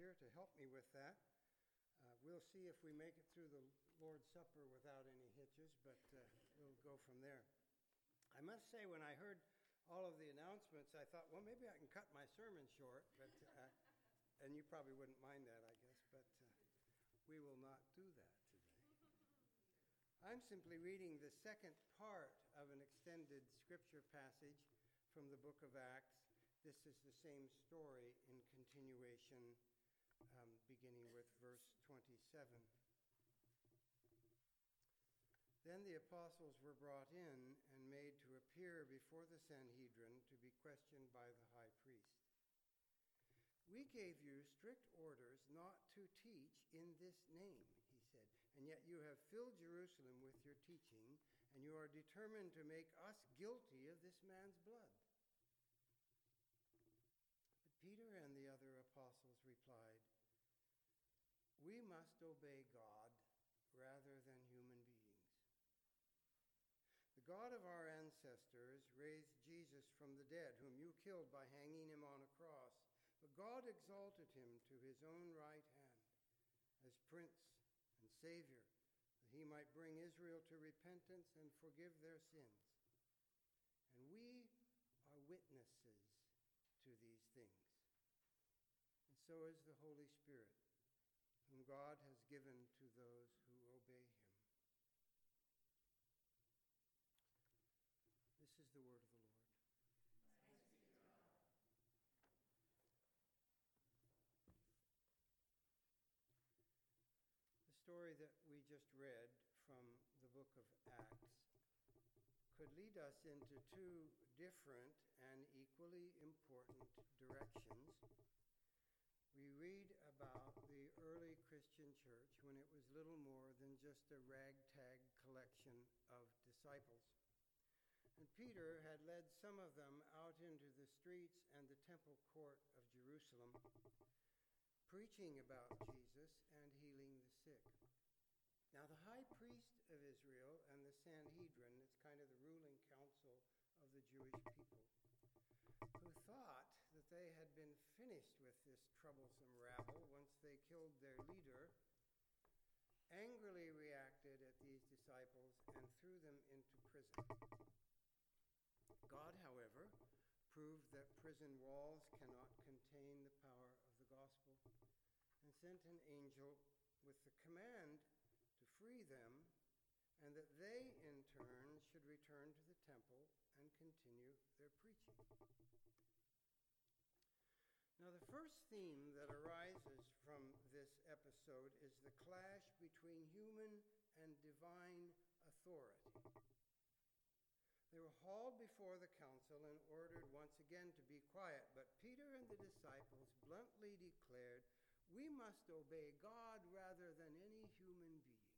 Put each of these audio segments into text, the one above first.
here to help me with that. Uh, we'll see if we make it through the Lord's Supper without any hitches, but uh, we'll go from there. I must say, when I heard all of the announcements, I thought, well, maybe I can cut my sermon short, but uh, and you probably wouldn't mind that, I guess, but uh, we will not do that today. I'm simply reading the second part of an extended scripture passage from the book of Acts. This is the same story in continuation, um, beginning with verse 27. Then the apostles were brought in and made to appear before the Sanhedrin to be questioned by the high priest. We gave you strict orders not to teach in this name, he said, and yet you have filled Jerusalem with your teaching, and you are determined to make us guilty of this man's blood. But Peter and apostles replied, We must obey God rather than human beings. The God of our ancestors raised Jesus from the dead, whom you killed by hanging him on a cross. But God exalted him to his own right hand as Prince and Savior, that he might bring Israel to repentance and forgive their sins. And we are witnesses to these things. So is the Holy Spirit, whom God has given to those who obey him. This is the word of the Lord. The story that we just read from the book of Acts could lead us into two different and equally important directions. We read about the early Christian church when it was little more than just a ragtag collection of disciples. And Peter had led some of them out into the streets and the temple court of Jerusalem preaching about Jesus and healing the sick. Now, the high priest of Israel and the Sanhedrin, it's kind of the ruling council of the Jewish people, who thought they had been finished with this troublesome rabble once they killed their leader, angrily reacted at these disciples and threw them into prison. God, however, proved that prison walls cannot contain the power of the gospel, and sent an angel with the command to free them, and that they in turn should return to the temple and continue their preaching. Now, the first theme that arises from this episode is the clash between human and divine authority. They were hauled before the council and ordered once again to be quiet. But Peter and the disciples bluntly declared, We must obey God rather than any human being.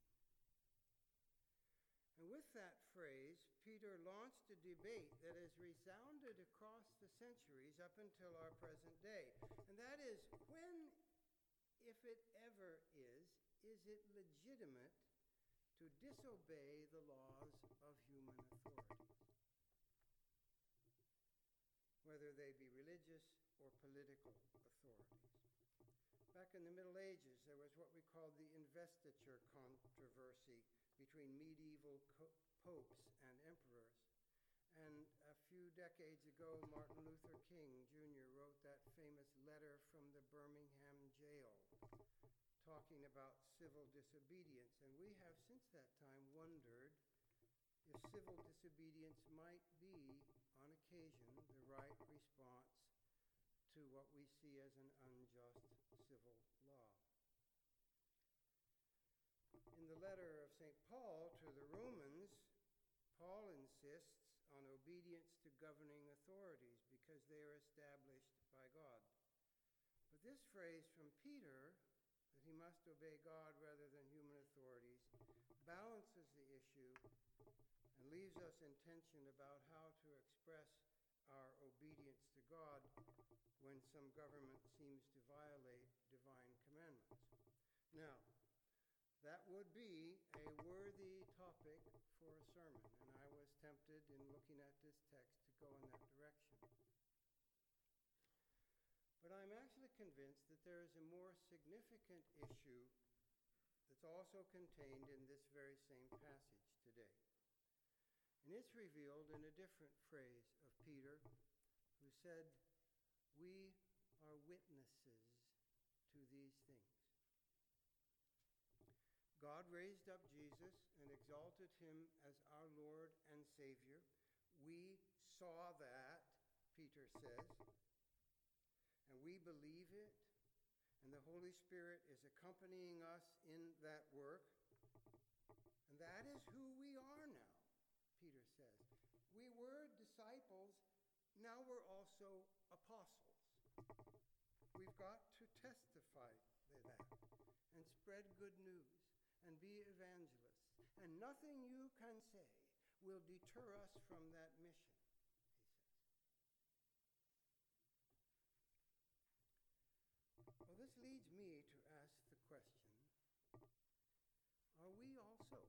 And with that phrase, Peter launched a debate that has resounded across the centuries up until our present day. And that is when, if it ever is, is it legitimate to disobey the laws of human authorities, whether they be religious or political authorities. Back in the Middle Ages, there was what we called the investiture controversy between medieval popes and emperors. And a few decades ago, Martin Luther King Jr. wrote that famous letter from the Birmingham jail talking about civil disobedience. And we have since that time wondered if civil disobedience might be, on occasion, the right response to what we see as an unjust civil law. In the letter of St. Paul to the Romans, Paul insists on obedience to governing authorities because they are established by God. But this phrase from Peter that he must obey God rather than human authorities, balances the issue and leaves us in tension about how to express our obedience to God when some government seems to violate divine commandments. Now, that would be a worthy topic for a sermon, and I was tempted in looking at this text to go in that direction. But I'm actually convinced that there is a more significant issue that's also contained in this very same passage today. And it's revealed in a different phrase of Peter, who said, We are witnesses to these things. God raised up Jesus and exalted him as our Lord and Savior. We saw that, Peter says, and we believe it, and the Holy Spirit is accompanying us in that work. And that is who we are now, Peter says. We were disciples, now we're also apostles. We've got to testify to that and spread good news and be evangelists. And nothing you can say will deter us from that mission, he says. Well, this leads me to ask the question Are we also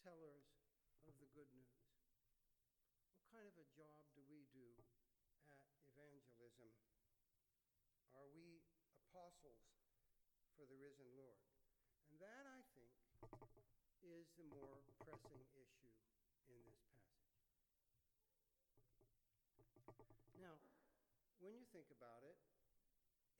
tellers of the good news? What kind of a job do we do at evangelism? Are we apostles for the risen Lord? That, I think, is the more pressing issue in this passage. Now, when you think about it,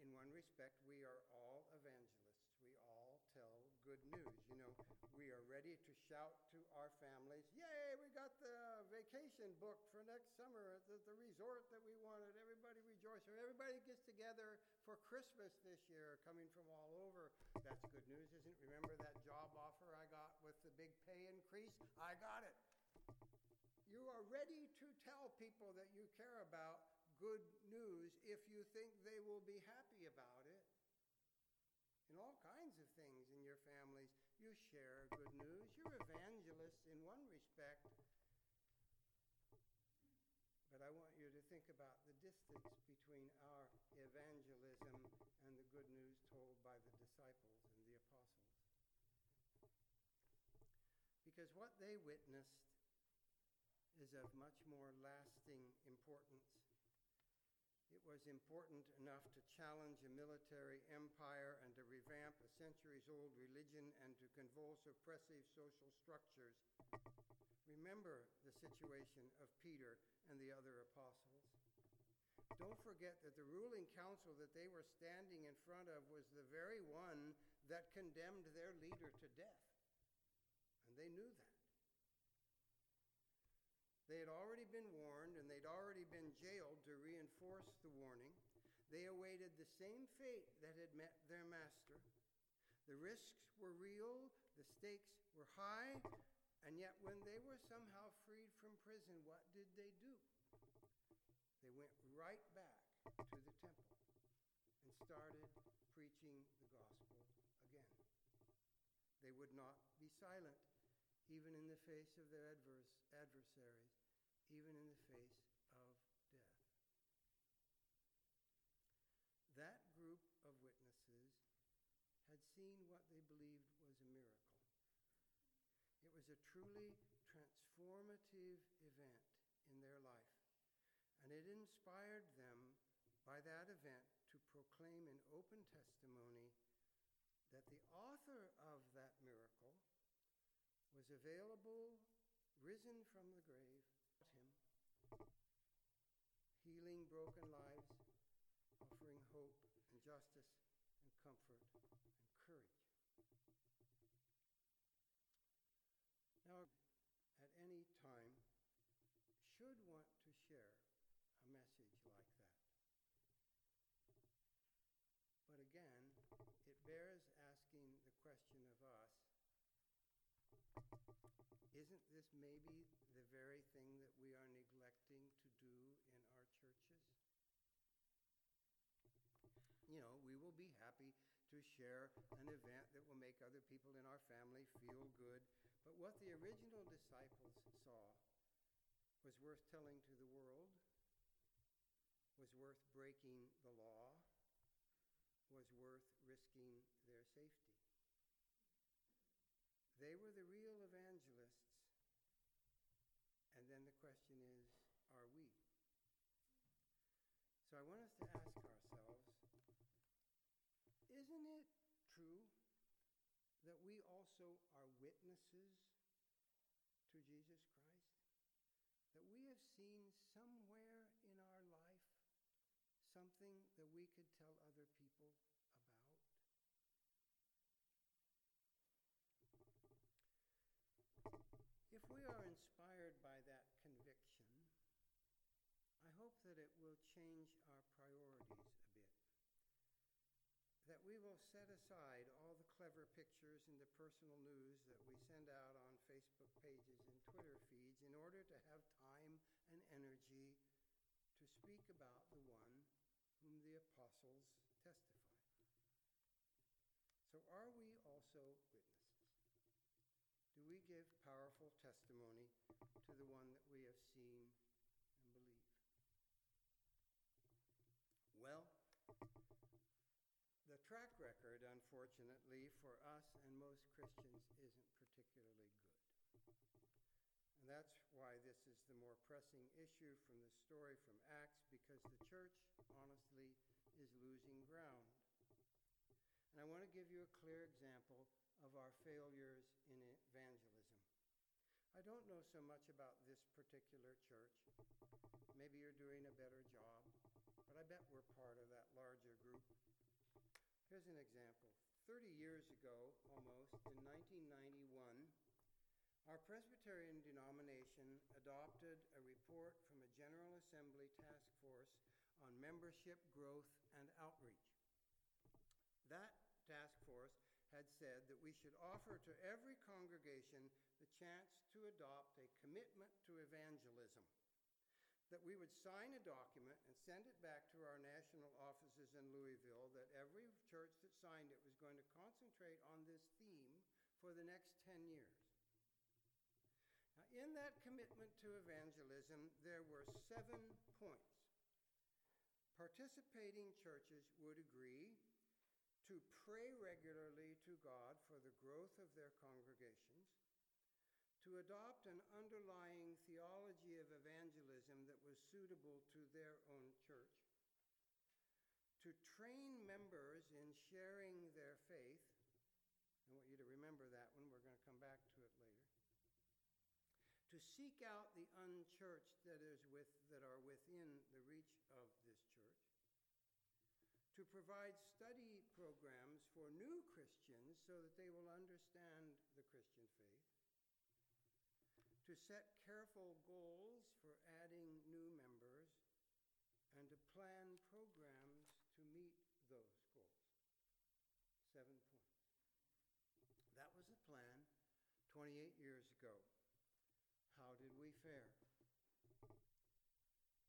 in one respect, we are all evangelists. We all tell good news. You know, we are ready to shout to our families, Yay, we got vacation booked for next summer at the, the resort that we wanted. Everybody rejoicing. Everybody gets together for Christmas this year, coming from all over. That's good news, isn't it? Remember that job offer I got with the big pay increase? I got it. You are ready to tell people that you care about good news if you think they will be happy about it. In all kinds of things in your families, you share good news. You're evangelists in one respect. But I want you to think about the distance between our evangelism and the good news told by the disciples and the apostles. Because what they witnessed is of much more lasting importance it was important enough to challenge a military empire and to revamp a centuries old religion and to convulse oppressive social structures. Remember the situation of Peter and the other apostles. Don't forget that the ruling council that they were standing in front of was the very one that condemned their leader to death. And they knew that. They had already been warned and they'd already been jailed to reinforce the warning. They awaited the same fate that had met their master. The risks were real, the stakes were high, and yet when they were somehow freed from prison, what did they do? Right back to the temple and started preaching the gospel again. They would not be silent even in the face of their adverse, adversaries, even in the face of death. That group of witnesses had seen what they believed was a miracle. It was a truly transformative event in their life, and it inspired them by that event to proclaim in open testimony that the author of that miracle was available, risen from the grave, him, healing broken lives, offering hope and justice and comfort and courage. Now, at any time, should want to share a message like that. But again, it bears asking the question of us isn't this maybe the very thing that we are neglecting to do in our churches? You know, we will be happy to share an event that will make other people in our family feel good. But what the original disciples saw was worth telling to the world, was worth breaking the law, was worth risking their safety. They were the real evangelists. And then the question is, are we? So I want us to ask ourselves true that we also are witnesses to Jesus Christ? That we have seen somewhere in our life something that we could tell other people about? If we are inspired by that conviction, I hope that it will change our priorities we will set aside all the clever pictures and the personal news that we send out on Facebook pages and Twitter feeds in order to have time and energy to speak about the one whom the apostles testified. So, are we also witnesses? Do we give powerful testimony to the one that we have seen and believe? Well, the track record, unfortunately, for us and most Christians isn't particularly good. And that's why this is the more pressing issue from the story from Acts, because the church, honestly, is losing ground. And I want to give you a clear example of our failures in evangelism. I don't know so much about this particular church. Maybe you're doing a better job, but I bet we're part of that larger group. Here's an example. 30 years ago, almost, in 1991, our Presbyterian denomination adopted a report from a General Assembly task force on membership growth and outreach. That task force had said that we should offer to every congregation the chance to adopt a commitment to evangelism. That we would sign a document and send it back to our national offices in Louisville, that every church that signed it was going to concentrate on this theme for the next 10 years. Now, in that commitment to evangelism, there were seven points. Participating churches would agree to pray regularly to God for the growth of their congregations, to adopt an underlying theology of evangelism that was suitable to their own church, to train members in sharing their faith. I want you to remember that one, we're going to come back to it later. To seek out the unchurched that, is with, that are within the reach of this church to provide study programs for new Christians so that they will understand the Christian faith, to set careful goals for adding new members, and to plan programs to meet those goals. Seven points. That was the plan 28 years ago. How did we fare?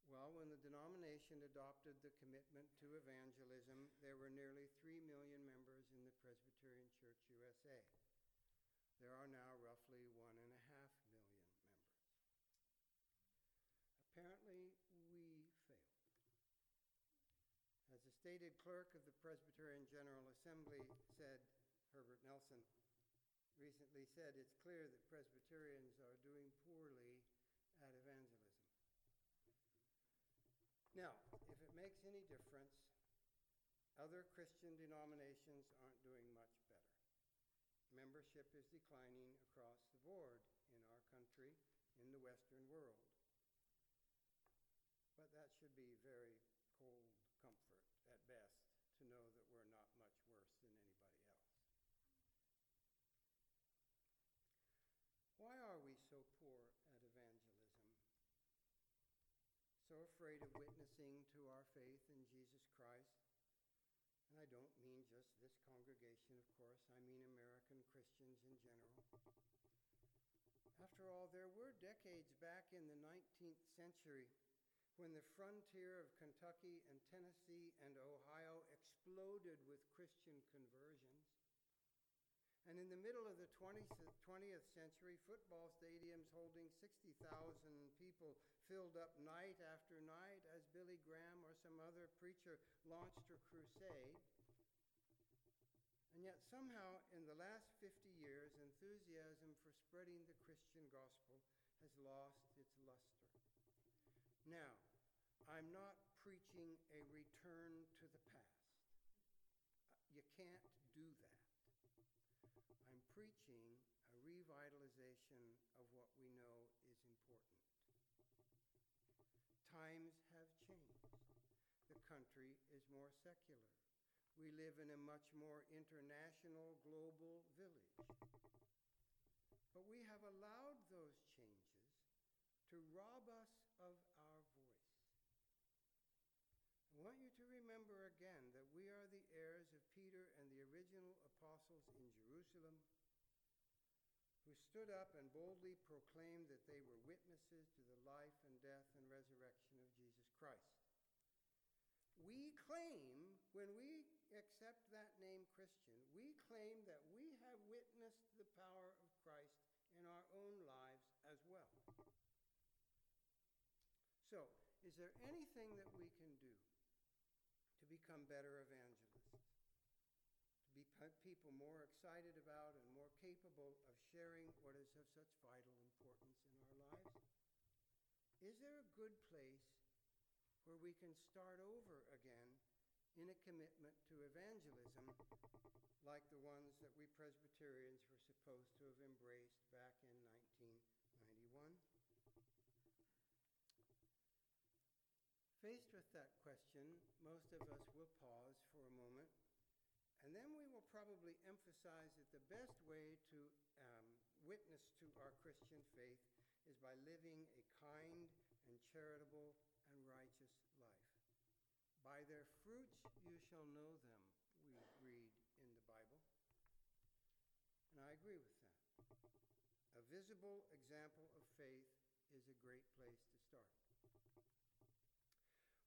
Well, when the denomination adopted the commitment to evangelism, there were nearly 3 million members in the Presbyterian Church USA. There are now roughly 1.5 million members. Apparently, we failed. As the stated clerk of the Presbyterian General Assembly said, Herbert Nelson, recently said, it's clear that Presbyterians are doing poorly at evangelism. Now, if it makes any difference, other Christian denominations aren't doing much better. Membership is declining across the board in our country, in the Western world. But that should be very best to know that we're not much worse than anybody else. Why are we so poor at evangelism? so afraid of witnessing to our faith in Jesus Christ. And I don't mean just this congregation, of course, I mean American Christians in general. After all, there were decades back in the 19th century when the frontier of Kentucky and Tennessee and Ohio exploded with Christian conversions. And in the middle of the 20th, 20th century, football stadiums holding 60,000 people filled up night after night as Billy Graham or some other preacher launched a crusade. And yet, somehow, in the last 50 years, enthusiasm for spreading the Christian gospel has lost its luster. Now, I'm not preaching a return to the past. You can't do that. changing, a revitalization of what we know is important. Times have changed. The country is more secular. We live in a much more international, global village. But we have allowed those changes to rob us of our voice. I want you to remember again that we are the heirs of Peter and the original apostles in Jerusalem who stood up and boldly proclaimed that they were witnesses to the life and death and resurrection of Jesus Christ. We claim, when we accept that name Christian, we claim that we have witnessed the power of Christ in our own lives as well. So, is there anything that we can do to become better evangelists? People more excited about and more capable of sharing what is of such vital importance in our lives? Is there a good place where we can start over again in a commitment to evangelism like the ones that we Presbyterians were supposed to have embraced back in 1991? Faced with that question, most of us will pause for a moment, and then we will probably emphasize that the best way to um, witness to our Christian faith is by living a kind and charitable and righteous life. By their fruits you shall know them, we read in the Bible. And I agree with that. A visible example of faith is a great place to start.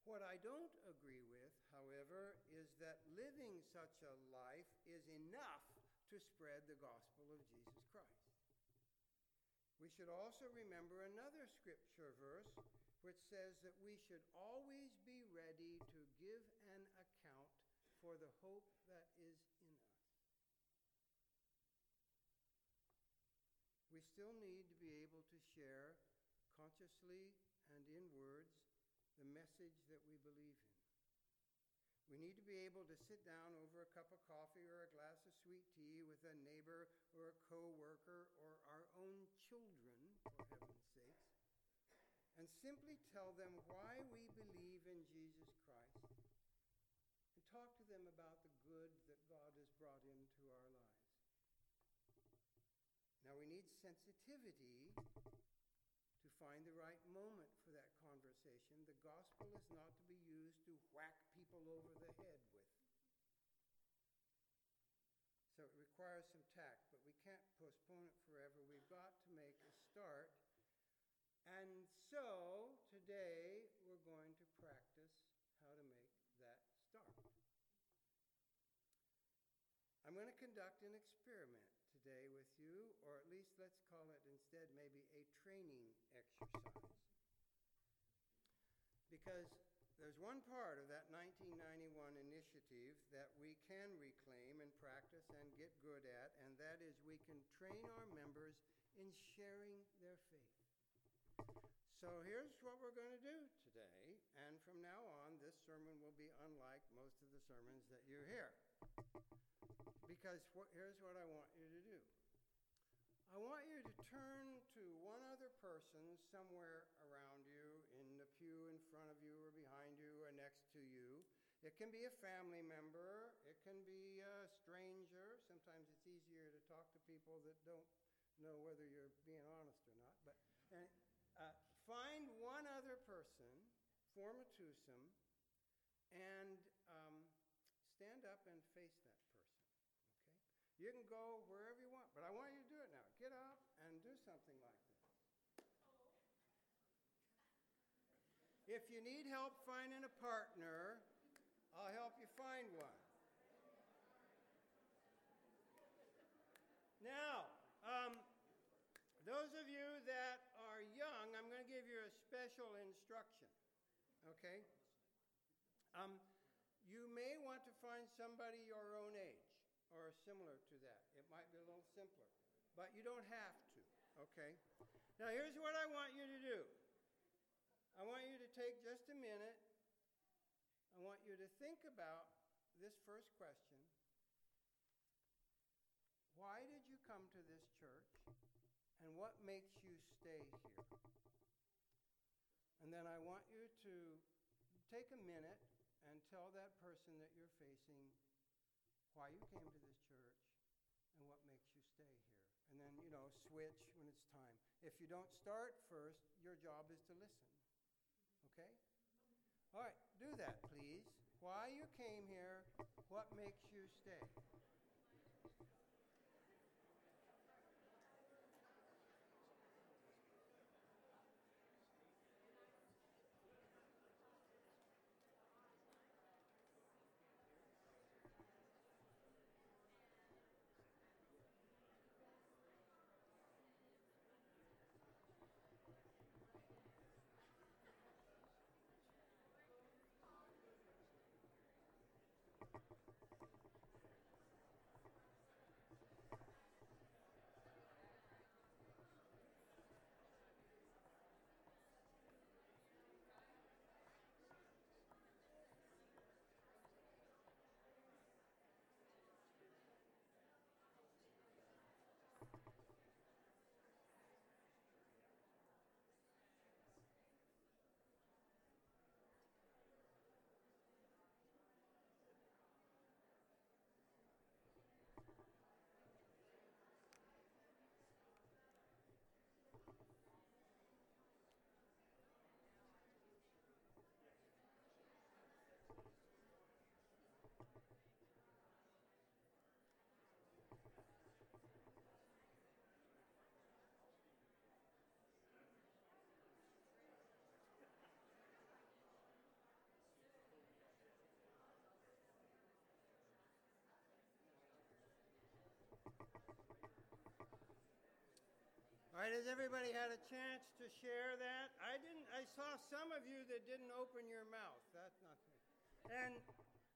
What I don't agree with, however, is that living such a life is enough to spread the gospel of Jesus Christ. We should also remember another scripture verse which says that we should always be ready to give an account for the hope that is in us. We still need to be able to share consciously and in words the message that we believe in. We need to be able to sit down over a cup of coffee or a glass of sweet tea with a neighbor or a co-worker or our own children, for heaven's sakes, and simply tell them why we believe in Jesus Christ and talk to them about the good that God has brought into our lives. Now, we need sensitivity to find the right moment conversation. The gospel is not to be used to whack people over the head with. So it requires some tact, but we can't postpone it forever. We've got to make a start and so today we're going to practice how to make that start. I'm going to conduct an experiment today with you, or at least let's call it instead maybe a training exercise. Because there's one part of that 1991 initiative that we can reclaim and practice and get good at, and that is we can train our members in sharing their faith. So here's what we're going to do today, and from now on, this sermon will be unlike most of the sermons that you hear. Because wh- here's what I want you to do I want you to turn to one other person somewhere front of you, or behind you, or next to you. It can be a family member, it can be a stranger. Sometimes it's easier to talk to people that don't know whether you're being honest or not. But and, uh, find one other person, form a twosome, and um, stand up and face that person. Okay? You can go wherever you want, but I want you to do it now. Get up and do something like this. If you need help finding a partner, I'll help you find one. Now, um, those of you that are young, I'm going to give you a special instruction. Okay? Um, you may want to find somebody your own age or similar to that. It might be a little simpler, but you don't have to. Okay? Now, here's what I want you to do I want you to take just a minute. I want you to think about this first question Why did you come to this church and what makes you stay here? And then I want you to take a minute and tell that person that you're facing why you came to this church and what makes you stay here. And then, you know, switch when it's time. If you don't start first, your job is to listen. Okay? All right, do that, please. Why you came here, what makes you stay? All right, has everybody had a chance to share that? I didn't. I saw some of you that didn't open your mouth. That's not good. And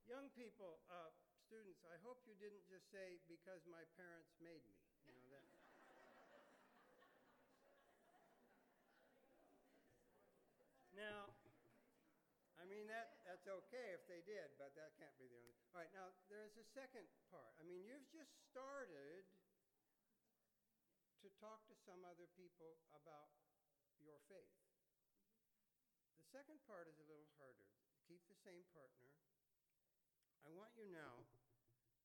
young people, uh, students, I hope you didn't just say because my parents made me. You know that. now, I mean that that's okay if they did, but that can't be the only. All right, now there's a second part. I mean, you've just started talk to some other people about your faith. Mm-hmm. The second part is a little harder. Keep the same partner. I want you now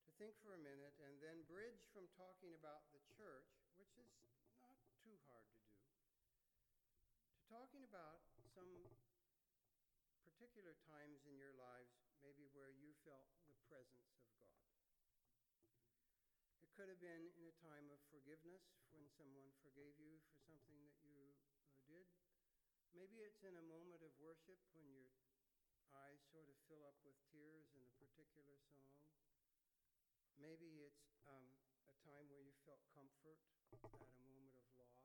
to think for a minute and then bridge from talking about the church, which is not too hard to do, to talking about some particular times in your lives, maybe where you felt the presence of God. It could have been in a time of forgiveness someone forgave you for something that you uh, did. Maybe it's in a moment of worship when your eyes sort of fill up with tears in a particular song. Maybe it's um, a time where you felt comfort at a moment of loss.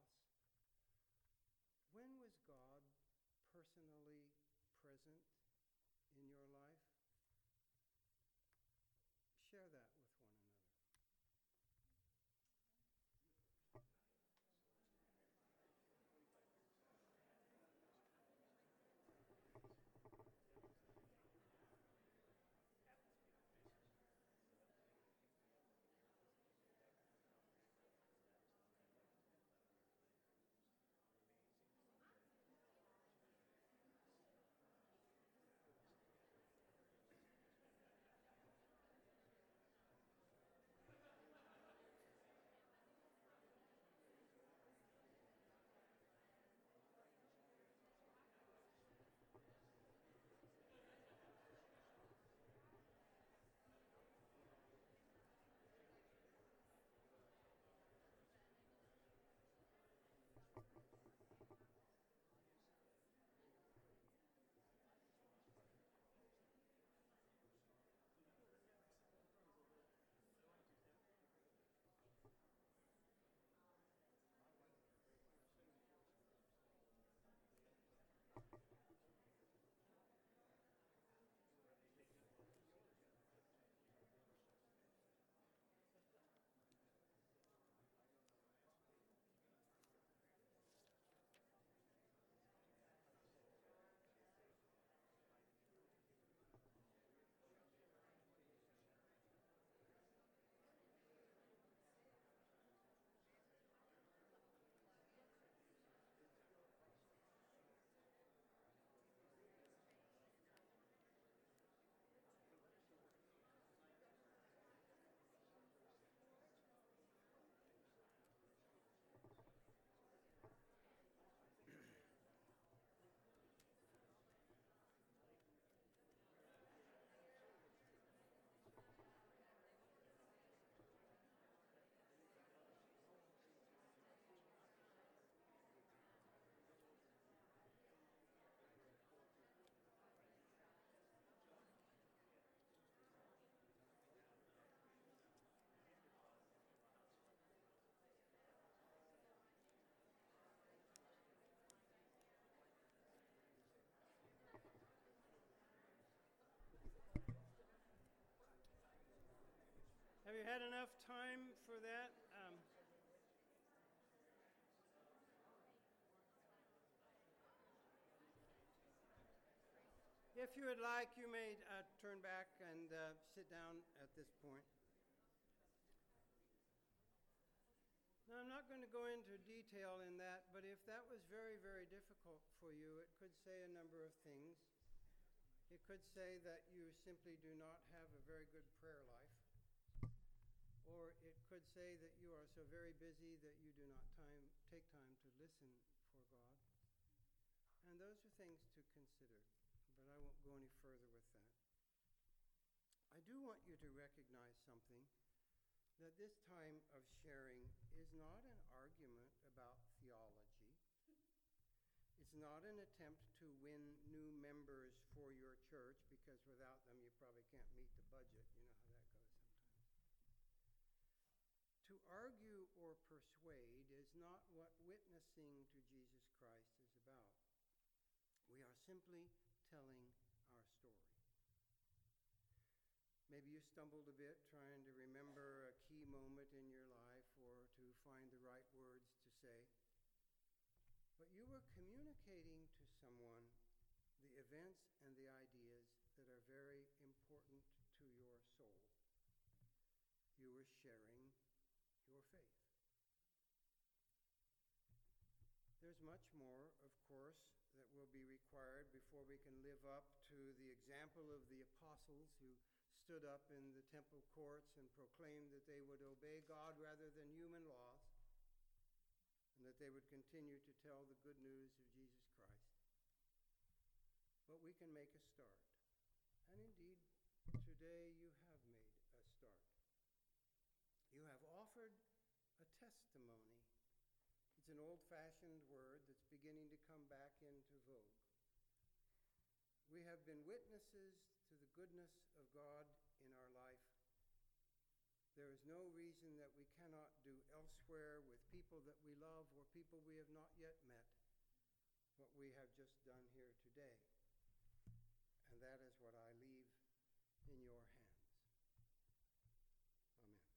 When was God personally present we had enough time for that? Um, If you would like, you may uh, turn back and uh, sit down at this point. Now, I'm not going to go into detail in that, but if that was very, very difficult for you, it could say a number of things. It could say that you simply do not have a very good prayer life. Or it could say that you are so very busy that you do not time, take time to listen for God. And those are things to consider, but I won't go any further with that. I do want you to recognize something that this time of sharing is not an argument about theology. It's not an attempt to win new members for your church because without them you probably can't meet the budget. You know how that goes sometimes. To argue or persuade is not what witnessing to Jesus Christ is about. We are simply telling our story. Maybe you stumbled a bit trying to remember a key moment in your life or to find the right words to say. But you were communicating to someone the events and the ideas that are very important to your soul. You were sharing your faith. There's much more, of course, that will be required before we can live up to the example of the apostles who stood up in the temple courts and proclaimed that they would obey God rather than human laws, and that they would continue to tell the good news of Jesus Christ. But we can make a start. And indeed, today you have made a start. You have offered a testimony. An old fashioned word that's beginning to come back into vogue. We have been witnesses to the goodness of God in our life. There is no reason that we cannot do elsewhere with people that we love or people we have not yet met what we have just done here today. And that is what I leave in your hands. Amen.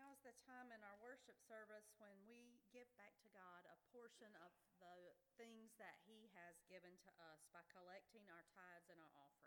Now is the time in our worship service when we give back to God a portion of the things that He has given to us by collecting our tithes and our offerings.